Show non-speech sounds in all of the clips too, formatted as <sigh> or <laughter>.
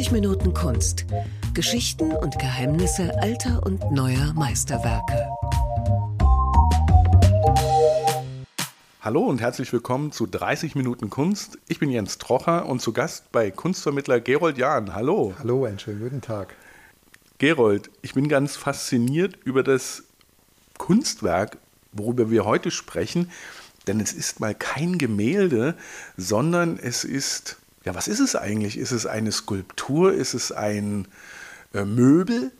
30 Minuten Kunst. Geschichten und Geheimnisse alter und neuer Meisterwerke. Hallo und herzlich willkommen zu 30 Minuten Kunst. Ich bin Jens Trocher und zu Gast bei Kunstvermittler Gerold Jahn. Hallo. Hallo, einen schönen guten Tag. Gerold, ich bin ganz fasziniert über das Kunstwerk, worüber wir heute sprechen, denn es ist mal kein Gemälde, sondern es ist ja, was ist es eigentlich? Ist es eine Skulptur? Ist es ein äh, Möbel?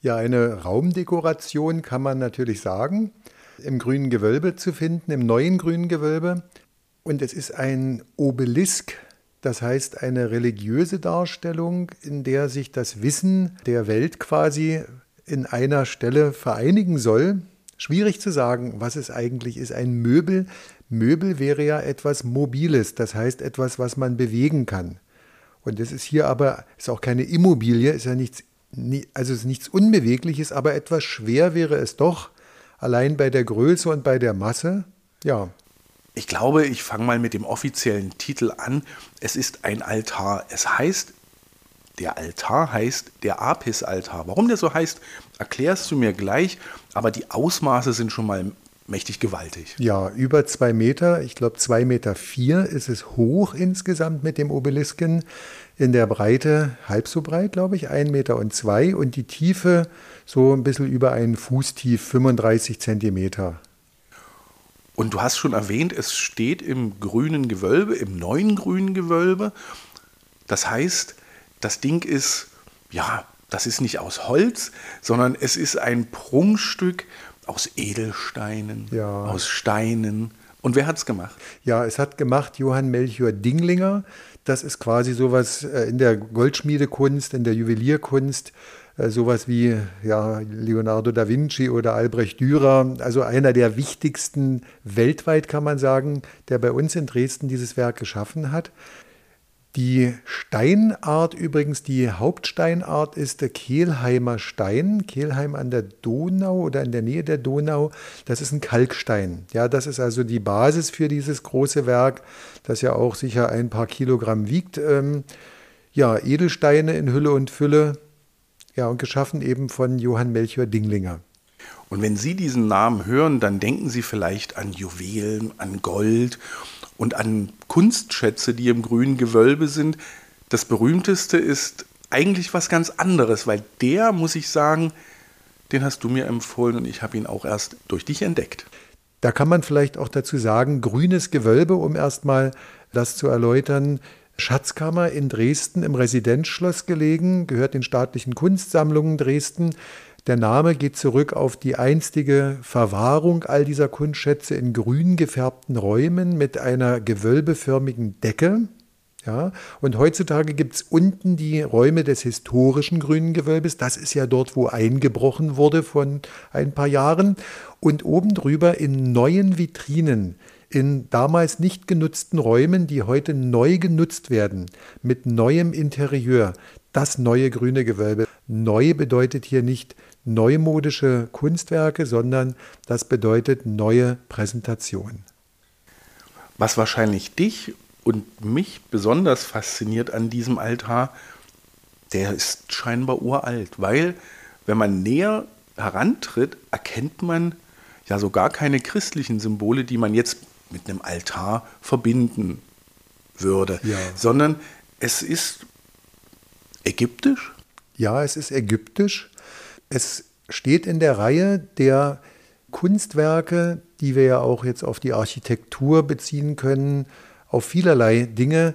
Ja, eine Raumdekoration kann man natürlich sagen. Im grünen Gewölbe zu finden, im neuen grünen Gewölbe. Und es ist ein Obelisk, das heißt eine religiöse Darstellung, in der sich das Wissen der Welt quasi in einer Stelle vereinigen soll. Schwierig zu sagen, was es eigentlich ist. Ein Möbel Möbel wäre ja etwas Mobiles, das heißt etwas, was man bewegen kann. Und das ist hier aber, ist auch keine Immobilie, ist ja nichts, also ist nichts Unbewegliches, aber etwas schwer wäre es doch, allein bei der Größe und bei der Masse. Ja. Ich glaube, ich fange mal mit dem offiziellen Titel an. Es ist ein Altar. Es heißt, der Altar heißt der Apis-Altar. Warum der so heißt, erklärst du mir gleich, aber die Ausmaße sind schon mal mächtig gewaltig. Ja, über zwei Meter, ich glaube zwei Meter vier ist es hoch insgesamt mit dem Obelisken. In der Breite halb so breit, glaube ich, ein Meter und zwei und die Tiefe so ein bisschen über einen Fuß tief, 35 Zentimeter. Und du hast schon erwähnt, es steht im grünen Gewölbe, im neuen grünen Gewölbe. Das heißt, das Ding ist, ja, das ist nicht aus Holz, sondern es ist ein Prunkstück aus Edelsteinen, ja. aus Steinen. Und wer hat es gemacht? Ja, es hat gemacht Johann Melchior Dinglinger. Das ist quasi sowas äh, in der Goldschmiedekunst, in der Juwelierkunst, äh, sowas wie ja, Leonardo da Vinci oder Albrecht Dürer. Also einer der wichtigsten weltweit, kann man sagen, der bei uns in Dresden dieses Werk geschaffen hat. Die Steinart übrigens, die Hauptsteinart ist der Kehlheimer Stein. Kehlheim an der Donau oder in der Nähe der Donau. Das ist ein Kalkstein. Ja, das ist also die Basis für dieses große Werk, das ja auch sicher ein paar Kilogramm wiegt. Ähm, ja, Edelsteine in Hülle und Fülle. Ja, und geschaffen eben von Johann Melchior Dinglinger. Und wenn Sie diesen Namen hören, dann denken Sie vielleicht an Juwelen, an Gold und an Kunstschätze, die im grünen Gewölbe sind. Das berühmteste ist eigentlich was ganz anderes, weil der, muss ich sagen, den hast du mir empfohlen und ich habe ihn auch erst durch dich entdeckt. Da kann man vielleicht auch dazu sagen, grünes Gewölbe, um erstmal das zu erläutern. Schatzkammer in Dresden im Residenzschloss gelegen, gehört den staatlichen Kunstsammlungen Dresden. Der Name geht zurück auf die einstige Verwahrung all dieser Kunstschätze in grün gefärbten Räumen mit einer gewölbeförmigen Decke. Ja, und heutzutage gibt es unten die Räume des historischen grünen Gewölbes. Das ist ja dort, wo eingebrochen wurde vor ein paar Jahren. Und oben drüber in neuen Vitrinen, in damals nicht genutzten Räumen, die heute neu genutzt werden, mit neuem Interieur. Das neue grüne Gewölbe. Neu bedeutet hier nicht neumodische Kunstwerke, sondern das bedeutet neue Präsentation. Was wahrscheinlich dich und mich besonders fasziniert an diesem Altar, der ist scheinbar uralt, weil wenn man näher herantritt, erkennt man ja so gar keine christlichen Symbole, die man jetzt mit einem Altar verbinden würde, ja. sondern es ist ägyptisch. Ja, es ist ägyptisch. Es steht in der Reihe der Kunstwerke, die wir ja auch jetzt auf die Architektur beziehen können, auf vielerlei Dinge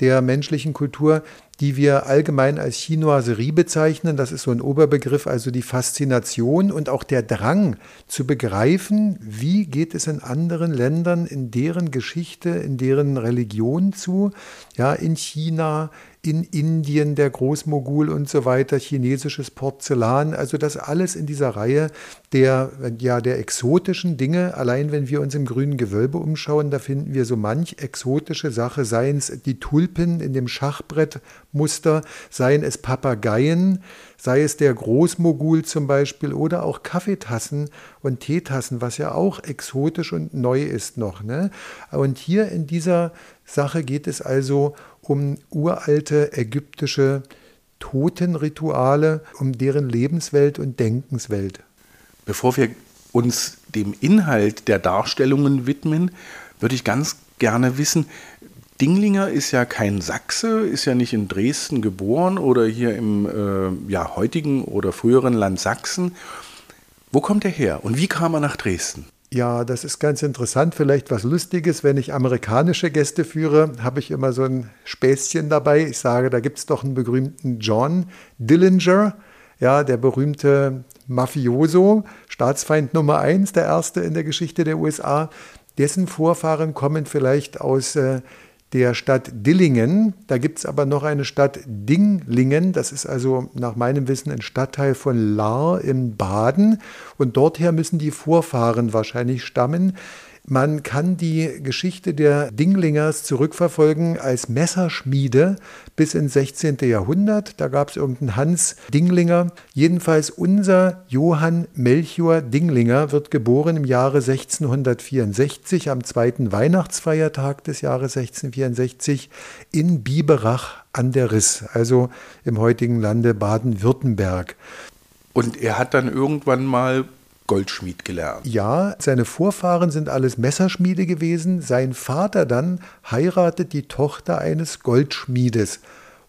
der menschlichen Kultur, die wir allgemein als Chinoiserie bezeichnen. Das ist so ein Oberbegriff, also die Faszination und auch der Drang zu begreifen, wie geht es in anderen Ländern, in deren Geschichte, in deren Religion zu, ja, in China, in Indien, der Großmogul und so weiter, chinesisches Porzellan, also das alles in dieser Reihe der, ja, der exotischen Dinge. Allein wenn wir uns im grünen Gewölbe umschauen, da finden wir so manch exotische Sache, seien es die Tulpen in dem Schachbrett Muster, seien es Papageien, sei es der Großmogul zum Beispiel oder auch Kaffeetassen und Teetassen, was ja auch exotisch und neu ist noch. Ne? Und hier in dieser Sache geht es also um uralte ägyptische Totenrituale, um deren Lebenswelt und Denkenswelt. Bevor wir uns dem Inhalt der Darstellungen widmen, würde ich ganz gerne wissen, Dinglinger ist ja kein Sachse, ist ja nicht in Dresden geboren oder hier im äh, ja, heutigen oder früheren Land Sachsen. Wo kommt er her und wie kam er nach Dresden? Ja, das ist ganz interessant. Vielleicht was Lustiges. Wenn ich amerikanische Gäste führe, habe ich immer so ein Späßchen dabei. Ich sage, da gibt es doch einen berühmten John Dillinger, ja, der berühmte Mafioso, Staatsfeind Nummer eins, der erste in der Geschichte der USA. Dessen Vorfahren kommen vielleicht aus äh, der Stadt Dillingen. Da gibt es aber noch eine Stadt Dinglingen. Das ist also nach meinem Wissen ein Stadtteil von Lahr im Baden. Und dorther müssen die Vorfahren wahrscheinlich stammen. Man kann die Geschichte der Dinglingers zurückverfolgen als Messerschmiede bis ins 16. Jahrhundert. Da gab es irgendeinen Hans Dinglinger. Jedenfalls unser Johann Melchior Dinglinger wird geboren im Jahre 1664 am zweiten Weihnachtsfeiertag des Jahres 1664 in Biberach an der Riss, also im heutigen Lande Baden-Württemberg. Und er hat dann irgendwann mal Goldschmied gelernt. Ja, seine Vorfahren sind alles Messerschmiede gewesen. Sein Vater dann heiratet die Tochter eines Goldschmiedes.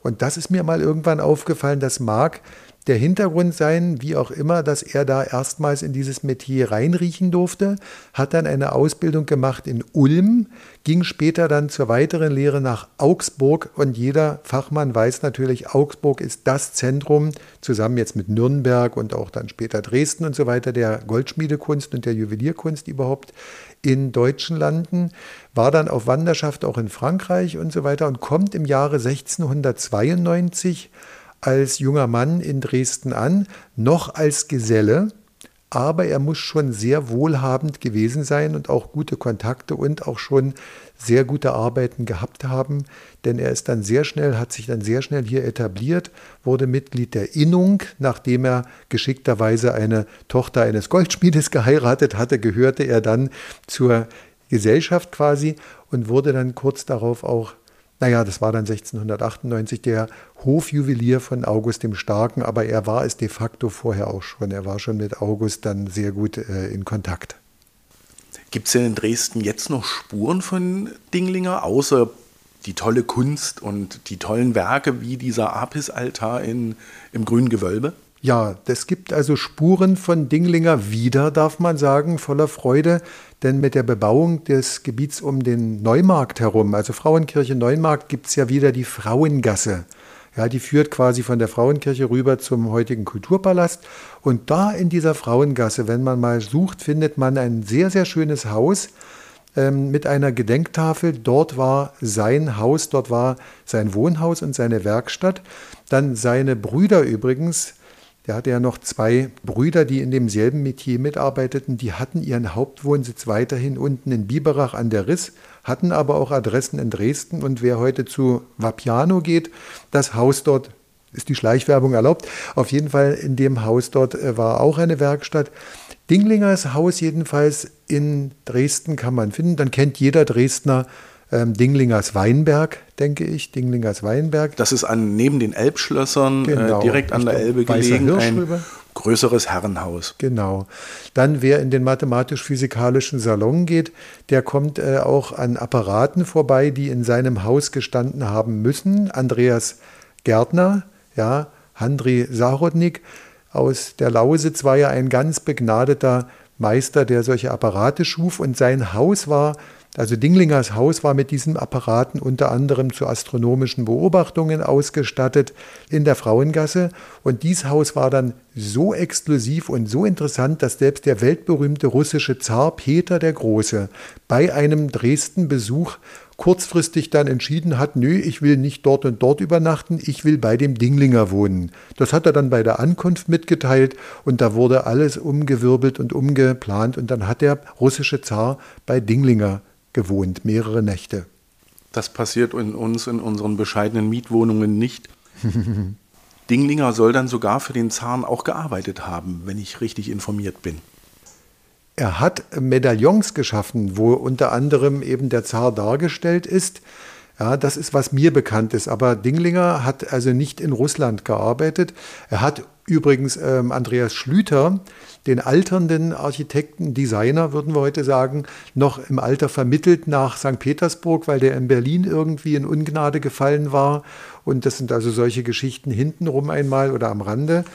Und das ist mir mal irgendwann aufgefallen, das mag der Hintergrund sein, wie auch immer, dass er da erstmals in dieses Metier reinriechen durfte, hat dann eine Ausbildung gemacht in Ulm, ging später dann zur weiteren Lehre nach Augsburg und jeder Fachmann weiß natürlich, Augsburg ist das Zentrum, zusammen jetzt mit Nürnberg und auch dann später Dresden und so weiter, der Goldschmiedekunst und der Juwelierkunst überhaupt in deutschen Landen, war dann auf Wanderschaft auch in Frankreich und so weiter und kommt im Jahre 1692 als junger Mann in Dresden an, noch als Geselle, aber er muss schon sehr wohlhabend gewesen sein und auch gute Kontakte und auch schon sehr gute Arbeiten gehabt haben, denn er ist dann sehr schnell, hat sich dann sehr schnell hier etabliert, wurde Mitglied der Innung, nachdem er geschickterweise eine Tochter eines Goldschmiedes <laughs> geheiratet hatte, gehörte er dann zur Gesellschaft quasi und wurde dann kurz darauf auch naja, das war dann 1698 der Hofjuwelier von August dem Starken, aber er war es de facto vorher auch schon. Er war schon mit August dann sehr gut äh, in Kontakt. Gibt es denn in Dresden jetzt noch Spuren von Dinglinger, außer die tolle Kunst und die tollen Werke wie dieser Apis-Altar im grünen Gewölbe? Ja, es gibt also Spuren von Dinglinger wieder, darf man sagen, voller Freude, denn mit der Bebauung des Gebiets um den Neumarkt herum, also Frauenkirche Neumarkt, gibt es ja wieder die Frauengasse. Ja, die führt quasi von der Frauenkirche rüber zum heutigen Kulturpalast. Und da in dieser Frauengasse, wenn man mal sucht, findet man ein sehr, sehr schönes Haus ähm, mit einer Gedenktafel. Dort war sein Haus, dort war sein Wohnhaus und seine Werkstatt. Dann seine Brüder übrigens, der hatte ja noch zwei Brüder, die in demselben Metier mitarbeiteten. Die hatten ihren Hauptwohnsitz weiterhin unten in Biberach an der Riss, hatten aber auch Adressen in Dresden. Und wer heute zu Vapiano geht, das Haus dort ist die Schleichwerbung erlaubt. Auf jeden Fall in dem Haus dort äh, war auch eine Werkstatt. Dinglingers Haus jedenfalls in Dresden kann man finden. Dann kennt jeder Dresdner ähm, Dinglingers Weinberg, denke ich. Dinglingers Weinberg. Das ist an, neben den Elbschlössern äh, genau, äh, direkt an der Elbe gelegen. Ein rüber. größeres Herrenhaus. Genau. Dann, wer in den mathematisch-physikalischen Salon geht, der kommt äh, auch an Apparaten vorbei, die in seinem Haus gestanden haben müssen. Andreas Gärtner, ja, Handri Sarodnik aus der Lausitz war ja ein ganz begnadeter Meister, der solche Apparate schuf und sein Haus war also Dinglingers Haus war mit diesen Apparaten unter anderem zu astronomischen Beobachtungen ausgestattet in der Frauengasse. Und dieses Haus war dann so exklusiv und so interessant, dass selbst der weltberühmte russische Zar Peter der Große bei einem Dresden-Besuch kurzfristig dann entschieden hat, nö, ich will nicht dort und dort übernachten, ich will bei dem Dinglinger wohnen. Das hat er dann bei der Ankunft mitgeteilt und da wurde alles umgewirbelt und umgeplant und dann hat der russische Zar bei Dinglinger gewohnt, mehrere Nächte. Das passiert in uns in unseren bescheidenen Mietwohnungen nicht. <laughs> Dinglinger soll dann sogar für den Zaren auch gearbeitet haben, wenn ich richtig informiert bin. Er hat Medaillons geschaffen, wo unter anderem eben der Zar dargestellt ist. Ja, das ist, was mir bekannt ist. Aber Dinglinger hat also nicht in Russland gearbeitet. Er hat übrigens ähm, Andreas Schlüter, den alternden Architekten, Designer, würden wir heute sagen, noch im Alter vermittelt nach St. Petersburg, weil der in Berlin irgendwie in Ungnade gefallen war. Und das sind also solche Geschichten hintenrum einmal oder am Rande.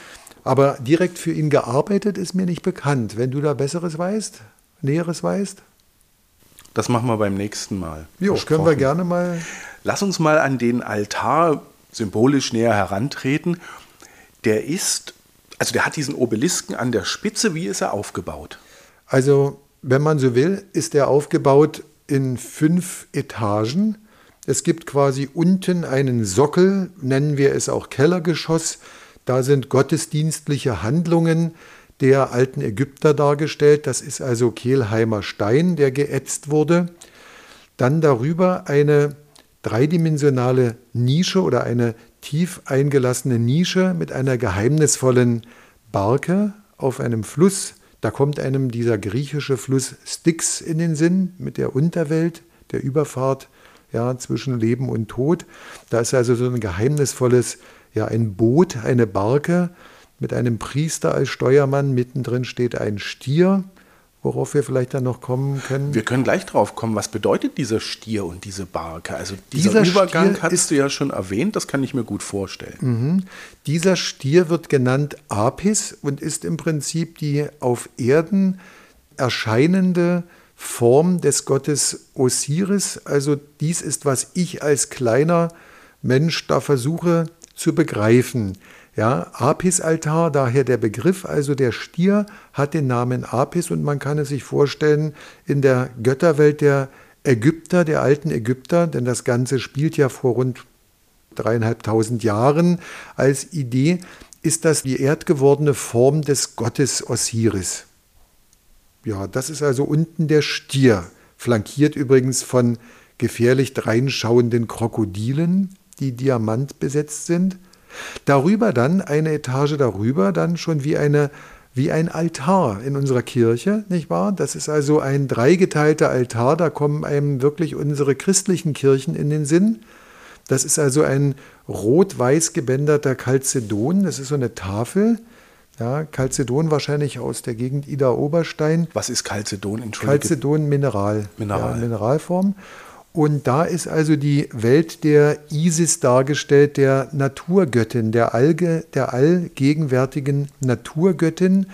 Aber direkt für ihn gearbeitet ist mir nicht bekannt. Wenn du da Besseres weißt, Näheres weißt? Das machen wir beim nächsten Mal. Jo, können wir gerne mal. Lass uns mal an den Altar symbolisch näher herantreten. Der ist, also der hat diesen Obelisken an der Spitze. Wie ist er aufgebaut? Also, wenn man so will, ist er aufgebaut in fünf Etagen. Es gibt quasi unten einen Sockel, nennen wir es auch Kellergeschoss. Da sind gottesdienstliche Handlungen der alten Ägypter dargestellt. Das ist also Kehlheimer Stein, der geätzt wurde. Dann darüber eine dreidimensionale Nische oder eine tief eingelassene Nische mit einer geheimnisvollen Barke auf einem Fluss. Da kommt einem dieser griechische Fluss Styx in den Sinn mit der Unterwelt, der Überfahrt ja, zwischen Leben und Tod. Da ist also so ein geheimnisvolles, ja, ein Boot, eine Barke mit einem Priester als Steuermann. Mittendrin steht ein Stier, worauf wir vielleicht dann noch kommen können. Wir können gleich drauf kommen. Was bedeutet dieser Stier und diese Barke? Also dieser, dieser Übergang Stier hast du ja schon erwähnt, das kann ich mir gut vorstellen. Mhm. Dieser Stier wird genannt Apis und ist im Prinzip die auf Erden erscheinende Form des Gottes Osiris. Also dies ist, was ich als kleiner Mensch da versuche zu begreifen. Ja, Apis-Altar, daher der Begriff, also der Stier hat den Namen Apis und man kann es sich vorstellen in der Götterwelt der Ägypter, der alten Ägypter, denn das Ganze spielt ja vor rund dreieinhalbtausend Jahren als Idee, ist das die erdgewordene Form des Gottes Osiris. Ja, das ist also unten der Stier, flankiert übrigens von gefährlich dreinschauenden Krokodilen, die diamantbesetzt sind. Darüber dann, eine Etage darüber, dann schon wie eine wie ein Altar in unserer Kirche, nicht wahr? Das ist also ein dreigeteilter Altar, da kommen einem wirklich unsere christlichen Kirchen in den Sinn. Das ist also ein rot-weiß gebänderter Chalcedon, das ist so eine Tafel, ja, Chalcedon wahrscheinlich aus der Gegend Ida Oberstein. Was ist Chalcedon? Entschuldige. Chalcedon Mineral. Mineral. Ja, Mineralform. Und da ist also die Welt der Isis dargestellt, der Naturgöttin, der, Alge, der allgegenwärtigen Naturgöttin.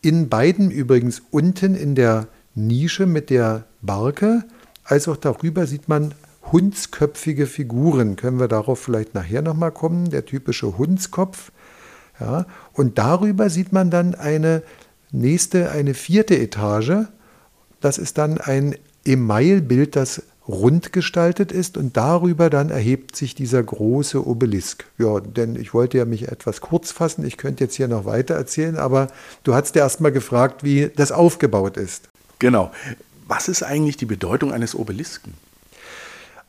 In beiden übrigens unten in der Nische mit der Barke, als auch darüber sieht man hundsköpfige Figuren. Können wir darauf vielleicht nachher nochmal kommen? Der typische Hundskopf. Ja, und darüber sieht man dann eine nächste, eine vierte Etage. Das ist dann ein Emailbild, das rund gestaltet ist und darüber dann erhebt sich dieser große Obelisk. Ja, denn ich wollte ja mich etwas kurz fassen, ich könnte jetzt hier noch weiter erzählen, aber du hast ja erst mal gefragt, wie das aufgebaut ist. Genau. Was ist eigentlich die Bedeutung eines Obelisken?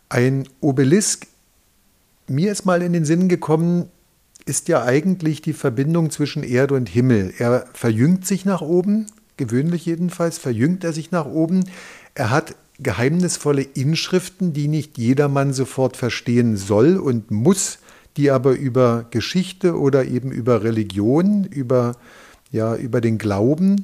Ein Obelisk, mir ist mal in den Sinn gekommen, ist ja eigentlich die Verbindung zwischen Erde und Himmel. Er verjüngt sich nach oben, gewöhnlich jedenfalls, verjüngt er sich nach oben. Er hat geheimnisvolle Inschriften, die nicht jedermann sofort verstehen soll und muss, die aber über Geschichte oder eben über Religion, über, ja, über den Glauben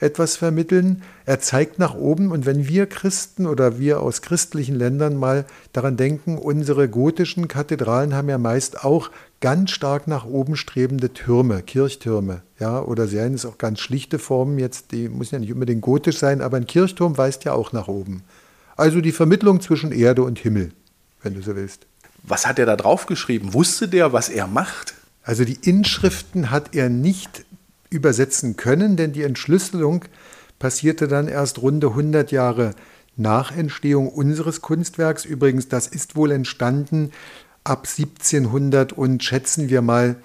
etwas vermitteln. Er zeigt nach oben und wenn wir Christen oder wir aus christlichen Ländern mal daran denken, unsere gotischen Kathedralen haben ja meist auch ganz stark nach oben strebende Türme, Kirchtürme, ja, oder seien es auch ganz schlichte Formen jetzt, die müssen ja nicht unbedingt gotisch sein, aber ein Kirchturm weist ja auch nach oben. Also die Vermittlung zwischen Erde und Himmel, wenn du so willst. Was hat er da drauf geschrieben? Wusste der, was er macht? Also die Inschriften hat er nicht übersetzen können, denn die Entschlüsselung passierte dann erst runde 100 Jahre nach Entstehung unseres Kunstwerks. Übrigens, das ist wohl entstanden ab 1700 und schätzen wir mal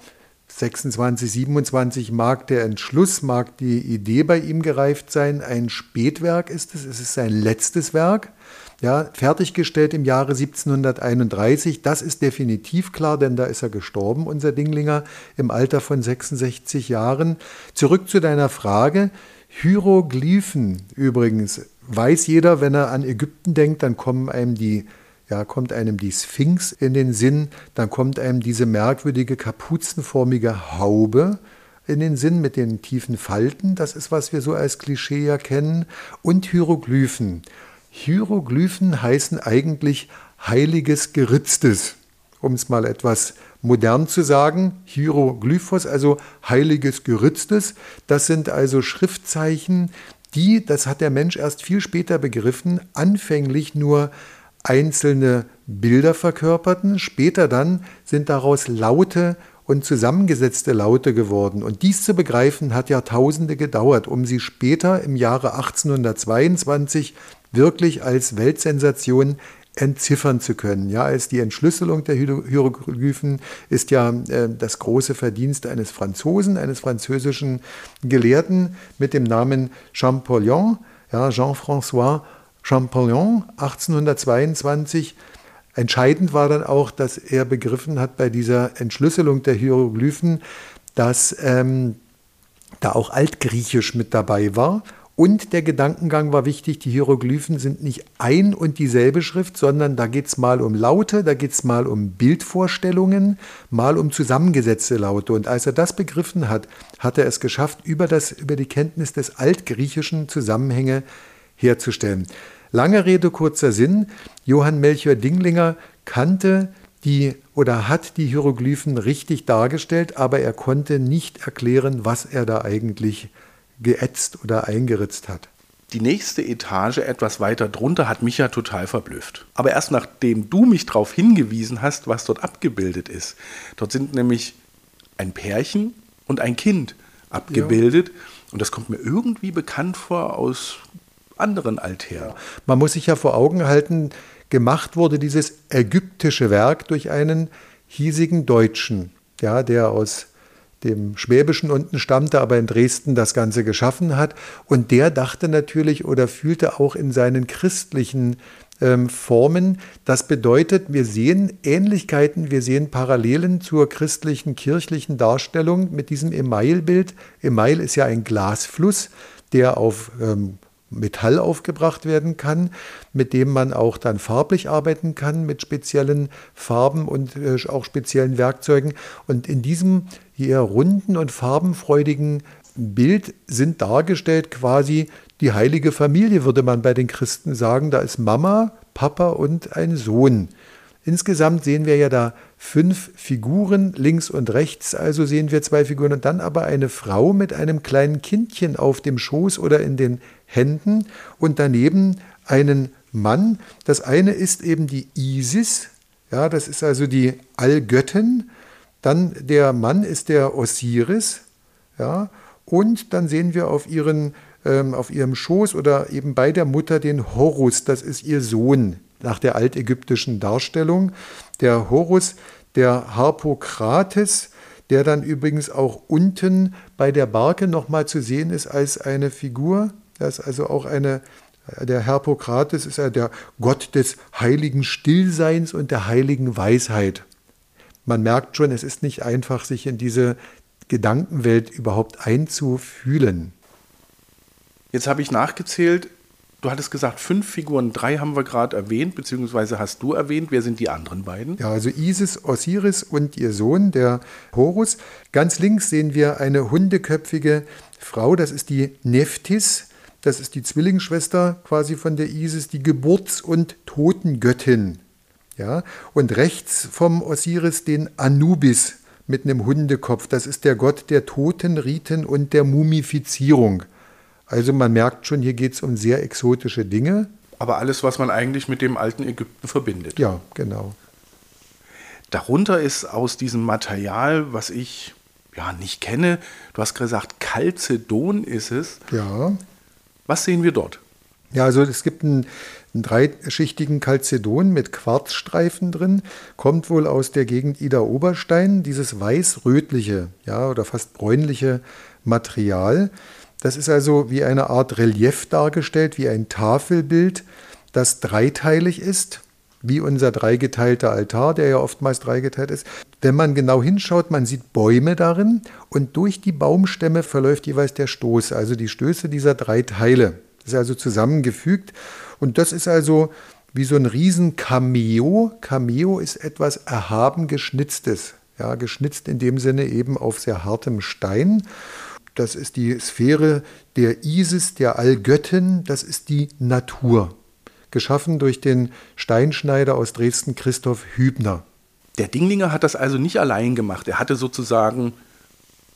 26, 27 mag der Entschluss, mag die Idee bei ihm gereift sein. Ein Spätwerk ist es, es ist sein letztes Werk. Ja, fertiggestellt im Jahre 1731. Das ist definitiv klar, denn da ist er gestorben, unser Dinglinger, im Alter von 66 Jahren. Zurück zu deiner Frage. Hieroglyphen übrigens, weiß jeder, wenn er an Ägypten denkt, dann kommen einem die ja, kommt einem die Sphinx in den Sinn, dann kommt einem diese merkwürdige kapuzenförmige Haube in den Sinn mit den tiefen Falten, das ist, was wir so als Klischee ja kennen, und Hieroglyphen. Hieroglyphen heißen eigentlich heiliges Geritztes, um es mal etwas modern zu sagen. Hieroglyphos, also heiliges Geritztes, das sind also Schriftzeichen, die, das hat der Mensch erst viel später begriffen, anfänglich nur einzelne Bilder verkörperten, später dann sind daraus Laute und zusammengesetzte Laute geworden. Und dies zu begreifen hat Jahrtausende gedauert, um sie später im Jahre 1822 wirklich als Weltsensation entziffern zu können. Ja, als die Entschlüsselung der Hieroglyphen ist ja äh, das große Verdienst eines Franzosen, eines französischen Gelehrten mit dem Namen Champollion, ja, Jean-François Champollion, 1822. Entscheidend war dann auch, dass er begriffen hat bei dieser Entschlüsselung der Hieroglyphen, dass ähm, da auch Altgriechisch mit dabei war und der Gedankengang war wichtig, die Hieroglyphen sind nicht ein und dieselbe Schrift, sondern da geht es mal um Laute, da geht es mal um Bildvorstellungen, mal um zusammengesetzte Laute. Und als er das begriffen hat, hat er es geschafft, über, das, über die Kenntnis des altgriechischen Zusammenhänge herzustellen. Lange Rede, kurzer Sinn. Johann Melchior Dinglinger kannte die oder hat die Hieroglyphen richtig dargestellt, aber er konnte nicht erklären, was er da eigentlich geätzt oder eingeritzt hat. Die nächste Etage etwas weiter drunter hat mich ja total verblüfft. Aber erst nachdem du mich darauf hingewiesen hast, was dort abgebildet ist. Dort sind nämlich ein Pärchen und ein Kind abgebildet. Ja. Und das kommt mir irgendwie bekannt vor aus anderen Altären. Man muss sich ja vor Augen halten, gemacht wurde dieses ägyptische Werk durch einen hiesigen Deutschen, ja, der aus dem Schwäbischen unten stammte, aber in Dresden das Ganze geschaffen hat. Und der dachte natürlich oder fühlte auch in seinen christlichen ähm, Formen. Das bedeutet, wir sehen Ähnlichkeiten, wir sehen Parallelen zur christlichen kirchlichen Darstellung mit diesem Emailbild. Email ist ja ein Glasfluss, der auf ähm, Metall aufgebracht werden kann, mit dem man auch dann farblich arbeiten kann, mit speziellen Farben und äh, auch speziellen Werkzeugen. Und in diesem eher runden und farbenfreudigen Bild sind dargestellt quasi die heilige Familie, würde man bei den Christen sagen. Da ist Mama, Papa und ein Sohn. Insgesamt sehen wir ja da fünf Figuren, links und rechts also sehen wir zwei Figuren und dann aber eine Frau mit einem kleinen Kindchen auf dem Schoß oder in den Händen und daneben einen Mann. Das eine ist eben die Isis, ja, das ist also die Allgöttin. Dann der Mann ist der Osiris, ja, und dann sehen wir auf, ihren, ähm, auf ihrem Schoß oder eben bei der Mutter den Horus, das ist ihr Sohn, nach der altägyptischen Darstellung. Der Horus, der Harpokrates, der dann übrigens auch unten bei der Barke nochmal zu sehen ist als eine Figur. Das ist also auch eine, der Harpokrates ist ja der Gott des heiligen Stillseins und der heiligen Weisheit. Man merkt schon, es ist nicht einfach, sich in diese Gedankenwelt überhaupt einzufühlen. Jetzt habe ich nachgezählt, Du hattest gesagt, fünf Figuren, drei haben wir gerade erwähnt, beziehungsweise hast du erwähnt. Wer sind die anderen beiden? Ja, also Isis, Osiris und ihr Sohn, der Horus. Ganz links sehen wir eine hundeköpfige Frau, das ist die Nephthys. Das ist die Zwillingsschwester quasi von der Isis, die Geburts- und Totengöttin. Ja, und rechts vom Osiris den Anubis mit einem Hundekopf. Das ist der Gott der Toten, Riten und der Mumifizierung. Also man merkt schon, hier geht es um sehr exotische Dinge. Aber alles, was man eigentlich mit dem alten Ägypten verbindet. Ja, genau. Darunter ist aus diesem Material, was ich ja nicht kenne, du hast gesagt, Calcedon ist es. Ja. Was sehen wir dort? Ja, also es gibt einen, einen dreischichtigen Calcedon mit Quarzstreifen drin, kommt wohl aus der Gegend Ida Oberstein, dieses weiß-rötliche, ja, oder fast bräunliche Material. Das ist also wie eine Art Relief dargestellt, wie ein Tafelbild. das dreiteilig ist, wie unser dreigeteilter Altar, der ja oftmals dreigeteilt ist. Wenn man genau hinschaut, man sieht Bäume darin und durch die Baumstämme verläuft jeweils der Stoß, also die Stöße dieser drei Teile. Das ist also zusammengefügt und das ist also wie so ein riesen Cameo. Cameo ist etwas erhaben geschnitztes, ja, geschnitzt in dem Sinne eben auf sehr hartem Stein. Das ist die Sphäre der Isis, der Allgöttin, das ist die Natur geschaffen durch den Steinschneider aus Dresden Christoph Hübner. Der Dinglinger hat das also nicht allein gemacht. Er hatte sozusagen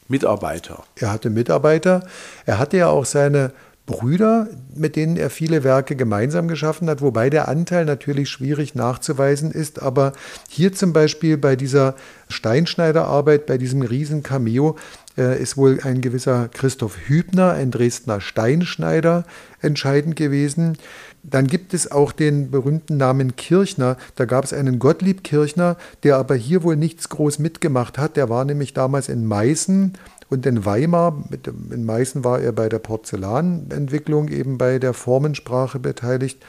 Mitarbeiter. Er hatte Mitarbeiter. Er hatte ja auch seine Brüder, mit denen er viele Werke gemeinsam geschaffen hat, wobei der Anteil natürlich schwierig nachzuweisen ist. Aber hier zum Beispiel bei dieser Steinschneiderarbeit, bei diesem riesen Cameo, äh, ist wohl ein gewisser Christoph Hübner, ein Dresdner Steinschneider, entscheidend gewesen. Dann gibt es auch den berühmten Namen Kirchner. Da gab es einen Gottlieb Kirchner, der aber hier wohl nichts groß mitgemacht hat. Der war nämlich damals in Meißen und in Weimar. In Meißen war er bei der Porzellanentwicklung, eben bei der Formensprache beteiligt.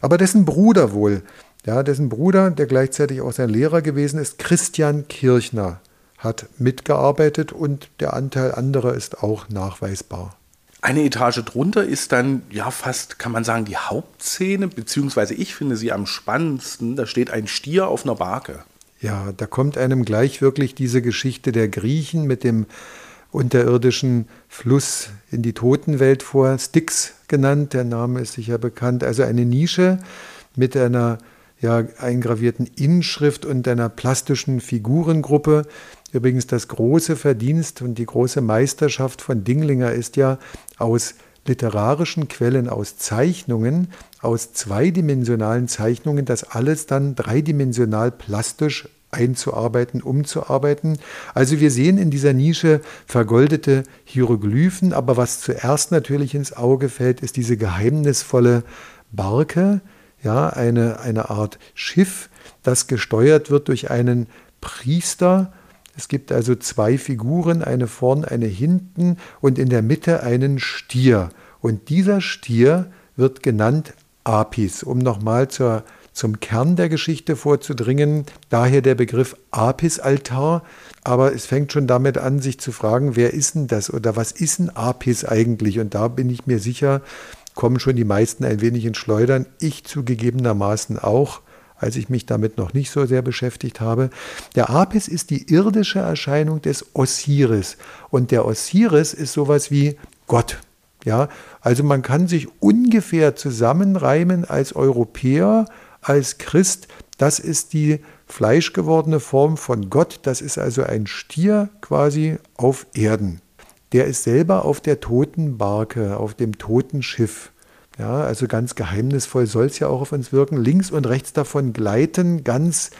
Aber dessen Bruder wohl, ja, dessen Bruder, der gleichzeitig auch sein Lehrer gewesen ist, Christian Kirchner, hat mitgearbeitet und der Anteil anderer ist auch nachweisbar. Eine Etage drunter ist dann ja fast, kann man sagen, die Hauptszene, beziehungsweise ich finde sie am spannendsten. Da steht ein Stier auf einer Barke. Ja, da kommt einem gleich wirklich diese Geschichte der Griechen mit dem unterirdischen Fluss in die Totenwelt vor, Styx genannt, der Name ist sicher bekannt. Also eine Nische mit einer ja, eingravierten Inschrift und einer plastischen Figurengruppe, Übrigens das große Verdienst und die große Meisterschaft von Dinglinger ist ja aus literarischen Quellen, aus Zeichnungen, aus zweidimensionalen Zeichnungen, das alles dann dreidimensional plastisch einzuarbeiten, umzuarbeiten. Also wir sehen in dieser Nische vergoldete Hieroglyphen, aber was zuerst natürlich ins Auge fällt, ist diese geheimnisvolle Barke, ja, eine, eine Art Schiff, das gesteuert wird durch einen Priester, es gibt also zwei Figuren, eine vorn, eine hinten und in der Mitte einen Stier. Und dieser Stier wird genannt Apis, um nochmal zur, zum Kern der Geschichte vorzudringen. Daher der Begriff Apis-Altar. Aber es fängt schon damit an, sich zu fragen, wer ist denn das oder was ist ein Apis eigentlich? Und da bin ich mir sicher, kommen schon die meisten ein wenig ins Schleudern. Ich zugegebenermaßen auch als ich mich damit noch nicht so sehr beschäftigt habe. Der Apis ist die irdische Erscheinung des Osiris und der Osiris ist sowas wie Gott. Ja, also man kann sich ungefähr zusammenreimen als Europäer, als Christ. Das ist die fleischgewordene Form von Gott. Das ist also ein Stier quasi auf Erden. Der ist selber auf der toten Barke, auf dem toten Schiff. Ja, also ganz geheimnisvoll soll es ja auch auf uns wirken. Links und rechts davon gleiten ganz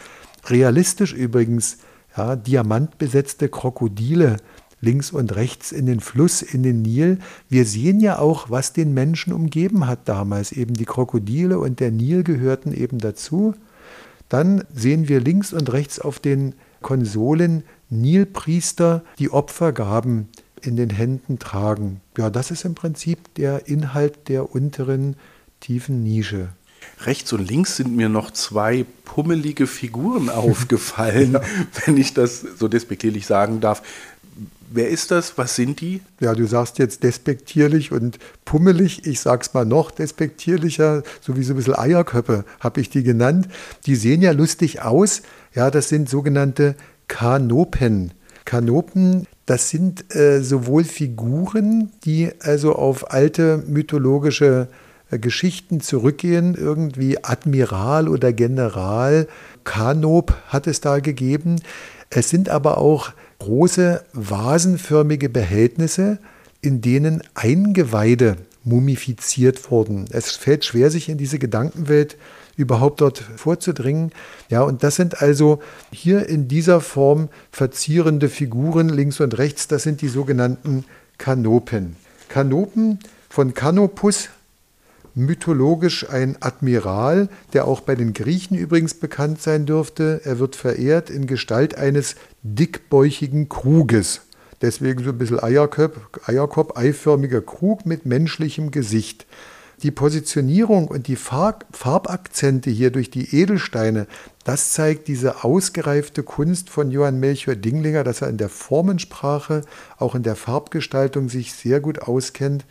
realistisch übrigens ja, diamantbesetzte Krokodile links und rechts in den Fluss, in den Nil. Wir sehen ja auch, was den Menschen umgeben hat damals. Eben die Krokodile und der Nil gehörten eben dazu. Dann sehen wir links und rechts auf den Konsolen Nilpriester, die Opfergaben in den Händen tragen. Ja, das ist im Prinzip der Inhalt der unteren tiefen Nische. Rechts und links sind mir noch zwei pummelige Figuren <laughs> aufgefallen, ja. wenn ich das so despektierlich sagen darf. Wer ist das? Was sind die? Ja, du sagst jetzt despektierlich und pummelig. Ich sag's mal noch despektierlicher, so wie so ein bisschen Eierköppe habe ich die genannt. Die sehen ja lustig aus. Ja, das sind sogenannte Kanopen. Kanopen, das sind äh, sowohl Figuren, die also auf alte mythologische äh, Geschichten zurückgehen, irgendwie Admiral oder General, Kanop hat es da gegeben. Es sind aber auch große vasenförmige Behältnisse, in denen Eingeweide mumifiziert wurden. Es fällt schwer, sich in diese Gedankenwelt überhaupt dort vorzudringen. Ja, und das sind also hier in dieser Form verzierende Figuren links und rechts. Das sind die sogenannten Kanopen. Kanopen von Kanopus, mythologisch ein Admiral, der auch bei den Griechen übrigens bekannt sein dürfte. Er wird verehrt in Gestalt eines dickbäuchigen Kruges. Deswegen so ein bisschen Eierkopf, Eierkopf, eiförmiger Krug mit menschlichem Gesicht. Die Positionierung und die Farb Farbakzente hier durch die Edelsteine, das zeigt diese ausgereifte Kunst von Johann Melchior Dinglinger, dass er in der Formensprache, auch in der Farbgestaltung sich sehr gut auskennt.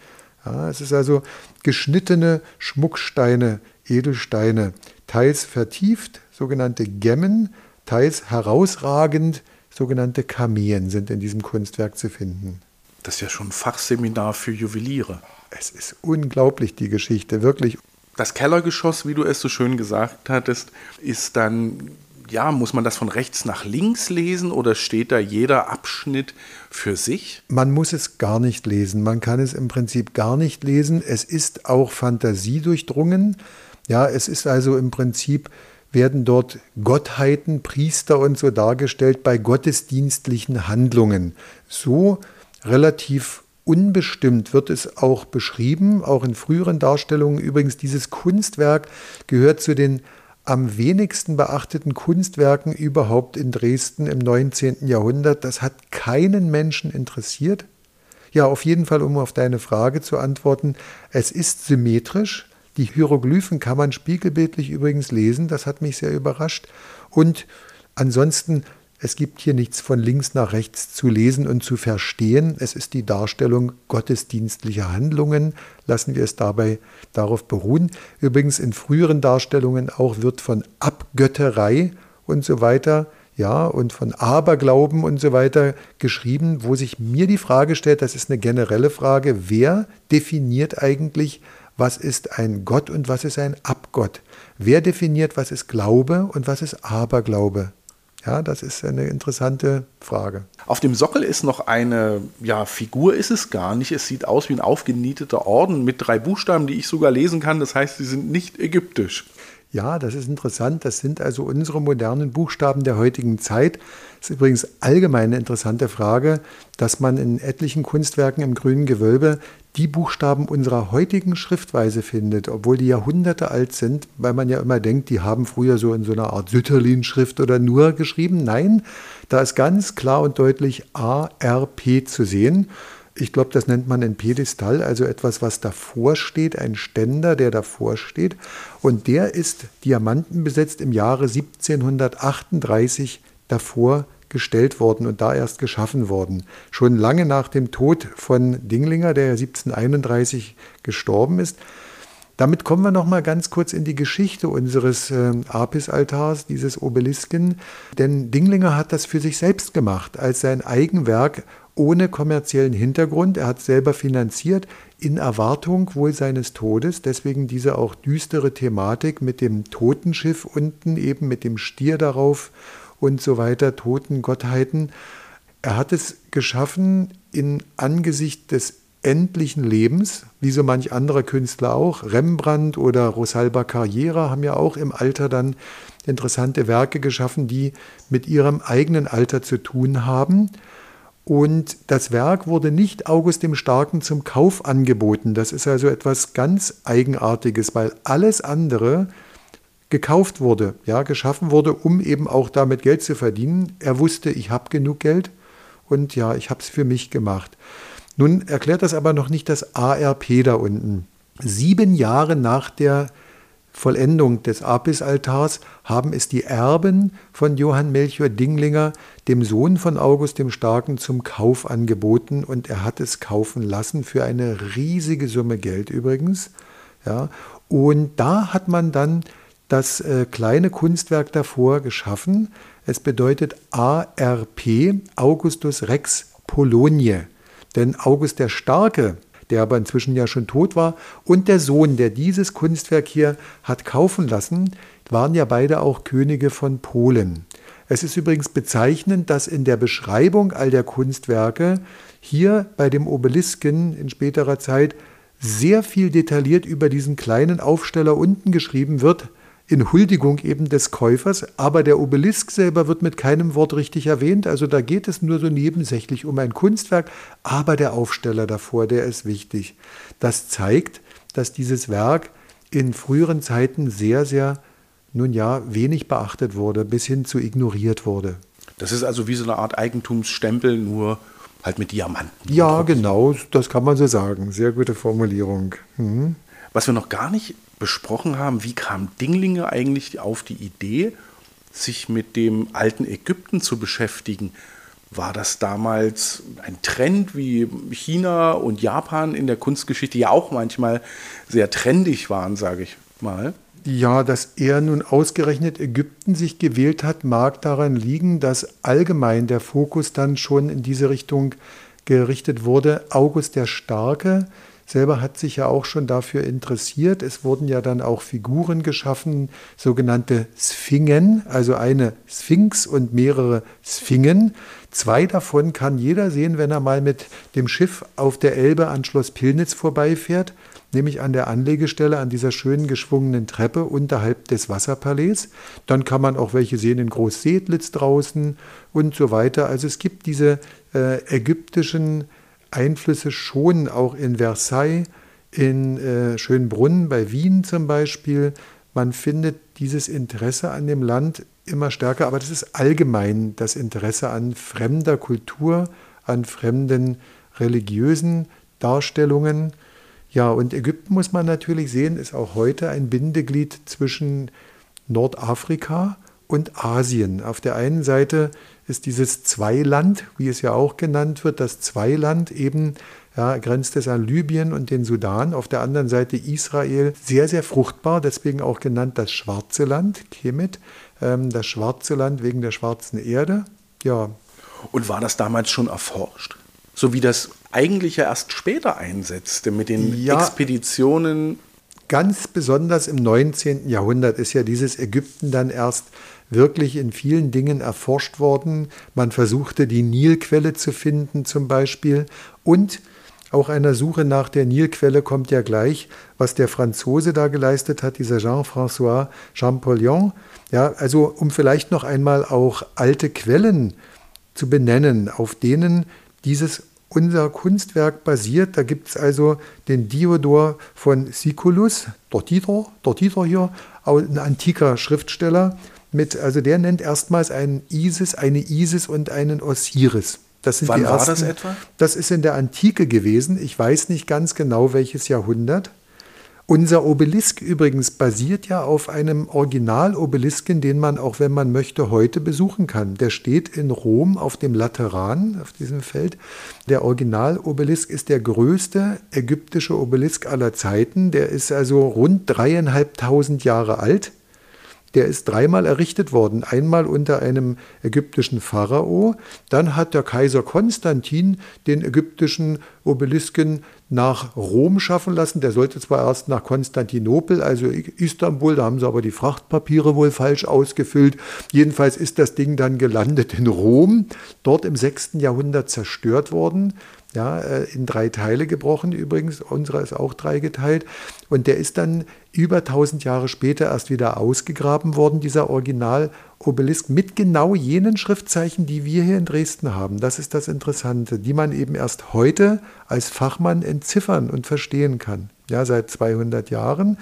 Ja, es ist also geschnittene Schmucksteine, Edelsteine, teils vertieft, sogenannte Gemmen, teils herausragend, sogenannte Kameen sind in diesem Kunstwerk zu finden. Das ist ja schon ein Fachseminar für Juweliere. Es ist unglaublich, die Geschichte, wirklich. Das Kellergeschoss, wie du es so schön gesagt hattest, ist dann, ja, muss man das von rechts nach links lesen oder steht da jeder Abschnitt für sich? Man muss es gar nicht lesen. Man kann es im Prinzip gar nicht lesen. Es ist auch fantasiedurchdrungen. Ja, es ist also im Prinzip werden dort Gottheiten, Priester und so dargestellt bei gottesdienstlichen Handlungen. So relativ unbestimmt wird es auch beschrieben, auch in früheren Darstellungen. Übrigens, dieses Kunstwerk gehört zu den am wenigsten beachteten Kunstwerken überhaupt in Dresden im 19. Jahrhundert. Das hat keinen Menschen interessiert. Ja, auf jeden Fall, um auf deine Frage zu antworten, es ist symmetrisch. Die Hieroglyphen kann man spiegelbildlich übrigens lesen, das hat mich sehr überrascht. Und ansonsten es gibt hier nichts von links nach rechts zu lesen und zu verstehen. Es ist die Darstellung gottesdienstlicher Handlungen. Lassen wir es dabei darauf beruhen. Übrigens in früheren Darstellungen auch wird von Abgötterei und so weiter, ja, und von Aberglauben und so weiter geschrieben, wo sich mir die Frage stellt, das ist eine generelle Frage, wer definiert eigentlich, was ist ein Gott und was ist ein Abgott? Wer definiert, was ist Glaube und was ist Aberglaube? Ja, das ist eine interessante Frage. Auf dem Sockel ist noch eine ja, Figur, ist es gar nicht. Es sieht aus wie ein aufgenieteter Orden mit drei Buchstaben, die ich sogar lesen kann. Das heißt, sie sind nicht ägyptisch. Ja, das ist interessant. Das sind also unsere modernen Buchstaben der heutigen Zeit. Das ist übrigens allgemein eine interessante Frage, dass man in etlichen Kunstwerken im grünen Gewölbe die Buchstaben unserer heutigen Schriftweise findet, obwohl die Jahrhunderte alt sind, weil man ja immer denkt, die haben früher so in so einer Art Sütterlin-Schrift oder nur geschrieben. Nein, da ist ganz klar und deutlich ARP zu sehen. Ich glaube, das nennt man ein Pedestal, also etwas, was davor steht, ein Ständer, der davor steht. Und der ist diamantenbesetzt im Jahre 1738 davor gestellt worden und da erst geschaffen worden. Schon lange nach dem Tod von Dinglinger, der 1731 gestorben ist. Damit kommen wir noch mal ganz kurz in die Geschichte unseres äh, Apis-Altars, dieses Obelisken. Denn Dinglinger hat das für sich selbst gemacht, als sein Eigenwerk ohne kommerziellen Hintergrund. Er hat selber finanziert, in Erwartung wohl seines Todes. Deswegen diese auch düstere Thematik mit dem Totenschiff unten, eben mit dem Stier darauf und so weiter, toten Gottheiten. Er hat es geschaffen in Angesicht des endlichen Lebens, wie so manch anderer Künstler auch. Rembrandt oder Rosalba Carriera haben ja auch im Alter dann interessante Werke geschaffen, die mit ihrem eigenen Alter zu tun haben. Und das Werk wurde nicht August dem Starken zum Kauf angeboten. Das ist also etwas ganz Eigenartiges, weil alles andere gekauft wurde, ja, geschaffen wurde, um eben auch damit Geld zu verdienen. Er wusste, ich habe genug Geld und ja, ich habe es für mich gemacht. Nun erklärt das aber noch nicht das ARP da unten. Sieben Jahre nach der Vollendung des Apis-Altars haben es die Erben von Johann Melchior Dinglinger, dem Sohn von August dem Starken, zum Kauf angeboten und er hat es kaufen lassen für eine riesige Summe Geld übrigens. Ja, und da hat man dann das äh, kleine Kunstwerk davor geschaffen. Es bedeutet ARP, Augustus Rex Polonie. Denn August der Starke der aber inzwischen ja schon tot war, und der Sohn, der dieses Kunstwerk hier hat kaufen lassen, waren ja beide auch Könige von Polen. Es ist übrigens bezeichnend, dass in der Beschreibung all der Kunstwerke hier bei dem Obelisken in späterer Zeit sehr viel detailliert über diesen kleinen Aufsteller unten geschrieben wird, in Huldigung eben des Käufers, aber der Obelisk selber wird mit keinem Wort richtig erwähnt, also da geht es nur so nebensächlich um ein Kunstwerk, aber der Aufsteller davor, der ist wichtig. Das zeigt, dass dieses Werk in früheren Zeiten sehr, sehr, nun ja, wenig beachtet wurde, bis hin zu ignoriert wurde. Das ist also wie so eine Art Eigentumsstempel, nur halt mit Diamanten. Ja, genau, das kann man so sagen. Sehr gute Formulierung. Mhm. Was wir noch gar nicht besprochen haben, wie kam Dinglinge eigentlich auf die Idee, sich mit dem alten Ägypten zu beschäftigen? War das damals ein Trend, wie China und Japan in der Kunstgeschichte ja auch manchmal sehr trendig waren, sage ich mal? Ja, dass er nun ausgerechnet Ägypten sich gewählt hat, mag daran liegen, dass allgemein der Fokus dann schon in diese Richtung gerichtet wurde. August der Starke selber hat sich ja auch schon dafür interessiert. Es wurden ja dann auch Figuren geschaffen, sogenannte Sphingen, also eine Sphinx und mehrere Sphingen. Zwei davon kann jeder sehen, wenn er mal mit dem Schiff auf der Elbe an Schloss Pillnitz vorbeifährt nämlich an der Anlegestelle an dieser schönen geschwungenen Treppe unterhalb des Wasserpalais. Dann kann man auch welche sehen in Großsedlitz draußen und so weiter. Also es gibt diese äh, ägyptischen Einflüsse schon auch in Versailles, in äh, Schönbrunn bei Wien zum Beispiel. Man findet dieses Interesse an dem Land immer stärker, aber das ist allgemein das Interesse an fremder Kultur, an fremden religiösen Darstellungen. Ja, und Ägypten muss man natürlich sehen, ist auch heute ein Bindeglied zwischen Nordafrika und Asien. Auf der einen Seite ist dieses Zweiland, wie es ja auch genannt wird, das Zweiland eben ja, grenzt es an Libyen und den Sudan. Auf der anderen Seite Israel sehr, sehr fruchtbar, deswegen auch genannt das Schwarze Land, Kemet, ähm, das Schwarze Land wegen der schwarzen Erde. Ja. Und war das damals schon erforscht? So wie das eigentlich ja erst später einsetzte mit den ja, Expeditionen. Ganz besonders im 19. Jahrhundert ist ja dieses Ägypten dann erst wirklich in vielen Dingen erforscht worden. Man versuchte die Nilquelle zu finden zum Beispiel und auch einer Suche nach der Nilquelle kommt ja gleich, was der Franzose da geleistet hat, dieser Jean-François Champollion. Ja, also um vielleicht noch einmal auch alte Quellen zu benennen, auf denen dieses unser Kunstwerk basiert. Da gibt es also den Diodor von Siculus, Dortitor, Dortitor hier, ein antiker Schriftsteller. Mit, also der nennt erstmals einen Isis, eine Isis und einen Osiris. Das sind Wann die ersten, war das etwa? Das ist in der Antike gewesen. Ich weiß nicht ganz genau, welches Jahrhundert. Unser Obelisk übrigens basiert ja auf einem Original-Obelisken, den man auch, wenn man möchte, heute besuchen kann. Der steht in Rom auf dem Lateran, auf diesem Feld. Der Original-Obelisk ist der größte ägyptische Obelisk aller Zeiten. Der ist also rund dreieinhalbtausend Jahre alt. Der ist dreimal errichtet worden. Einmal unter einem ägyptischen Pharao. Dann hat der Kaiser Konstantin den ägyptischen Obelisken nach Rom schaffen lassen. Der sollte zwar erst nach Konstantinopel, also Istanbul, da haben sie aber die Frachtpapiere wohl falsch ausgefüllt. Jedenfalls ist das Ding dann gelandet in Rom, dort im 6. Jahrhundert zerstört worden ja, äh, in drei Teile gebrochen übrigens. Unserer ist auch dreigeteilt. Und der ist dann über 1000 Jahre später erst wieder ausgegraben worden, dieser Original-Obelisk, mit genau jenen Schriftzeichen, die wir hier in Dresden haben. Das ist das Interessante, die man eben erst heute als Fachmann entziffern und verstehen kann. Ja, seit 200 Jahren.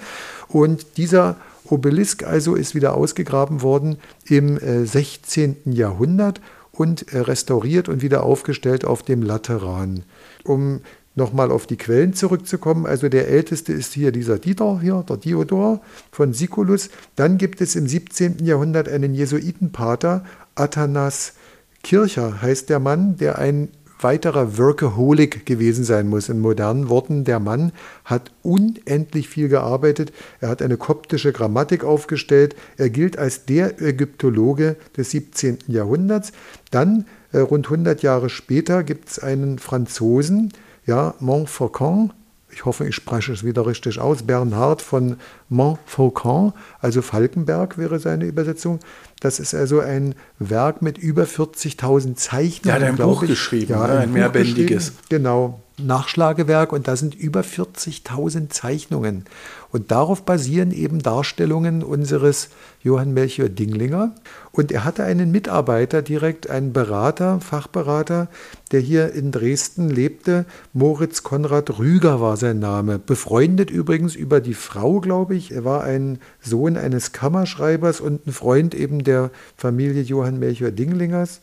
Und dieser Obelisk also ist wieder ausgegraben worden im 16. Äh, Jahrhundert und äh, restauriert und wieder aufgestellt auf dem Lateran. Um nochmal auf die Quellen zurückzukommen, also der älteste ist hier dieser Dieter, hier, der Diodor von Siculus. Dann gibt es im 17. Jahrhundert einen Jesuitenpater, Athanas Kircher heißt der Mann, der ein weiterer Workaholic gewesen sein muss. In modernen Worten, der Mann hat unendlich viel gearbeitet. Er hat eine koptische Grammatik aufgestellt. Er gilt als der Ägyptologe des 17. Jahrhunderts. Dann, äh, rund 100 Jahre später, gibt es einen Franzosen, ja, Montfaucon, ich hoffe, ich spreche es wieder richtig aus, Bernhard von Montfaucon, also Falkenberg wäre seine Übersetzung. Das ist also ein Werk mit über 40.000 Zeichnungen. Ja, hat ein Buch ich. geschrieben, ja, ne? ein, ein mehrbändiges. Genau, Nachschlagewerk und da sind über 40.000 Zeichnungen. Und darauf basieren eben Darstellungen unseres Johann Melchior Dinglinger. Und er hatte einen Mitarbeiter direkt, einen Berater, Fachberater, der hier in Dresden lebte. Moritz Konrad Rüger war sein Name. Befreundet übrigens über die Frau, glaube ich. Er war ein Sohn eines Kammerschreibers und ein Freund eben der Familie Johann Melchior Dinglingers.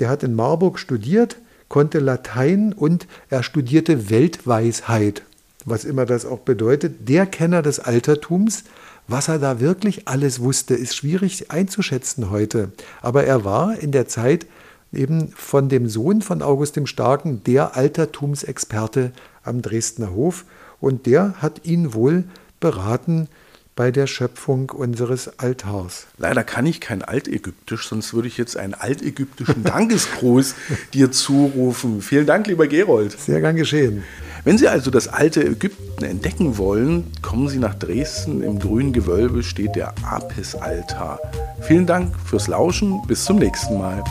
Der hat in Marburg studiert, konnte Latein und er studierte Weltweisheit. Was immer das auch bedeutet, der Kenner des Altertums. Was er da wirklich alles wusste, ist schwierig einzuschätzen heute. Aber er war in der Zeit eben von dem Sohn von August dem Starken der Altertumsexperte am Dresdner Hof und der hat ihn wohl beraten, bei der Schöpfung unseres Altars. Leider kann ich kein Altägyptisch, sonst würde ich jetzt einen altägyptischen Dankesgruß <laughs> dir zurufen. Vielen Dank, lieber Gerold. Sehr gern geschehen. Wenn Sie also das alte Ägypten entdecken wollen, kommen Sie nach Dresden. Im grünen Gewölbe steht der Apis-Altar. Vielen Dank fürs Lauschen. Bis zum nächsten Mal.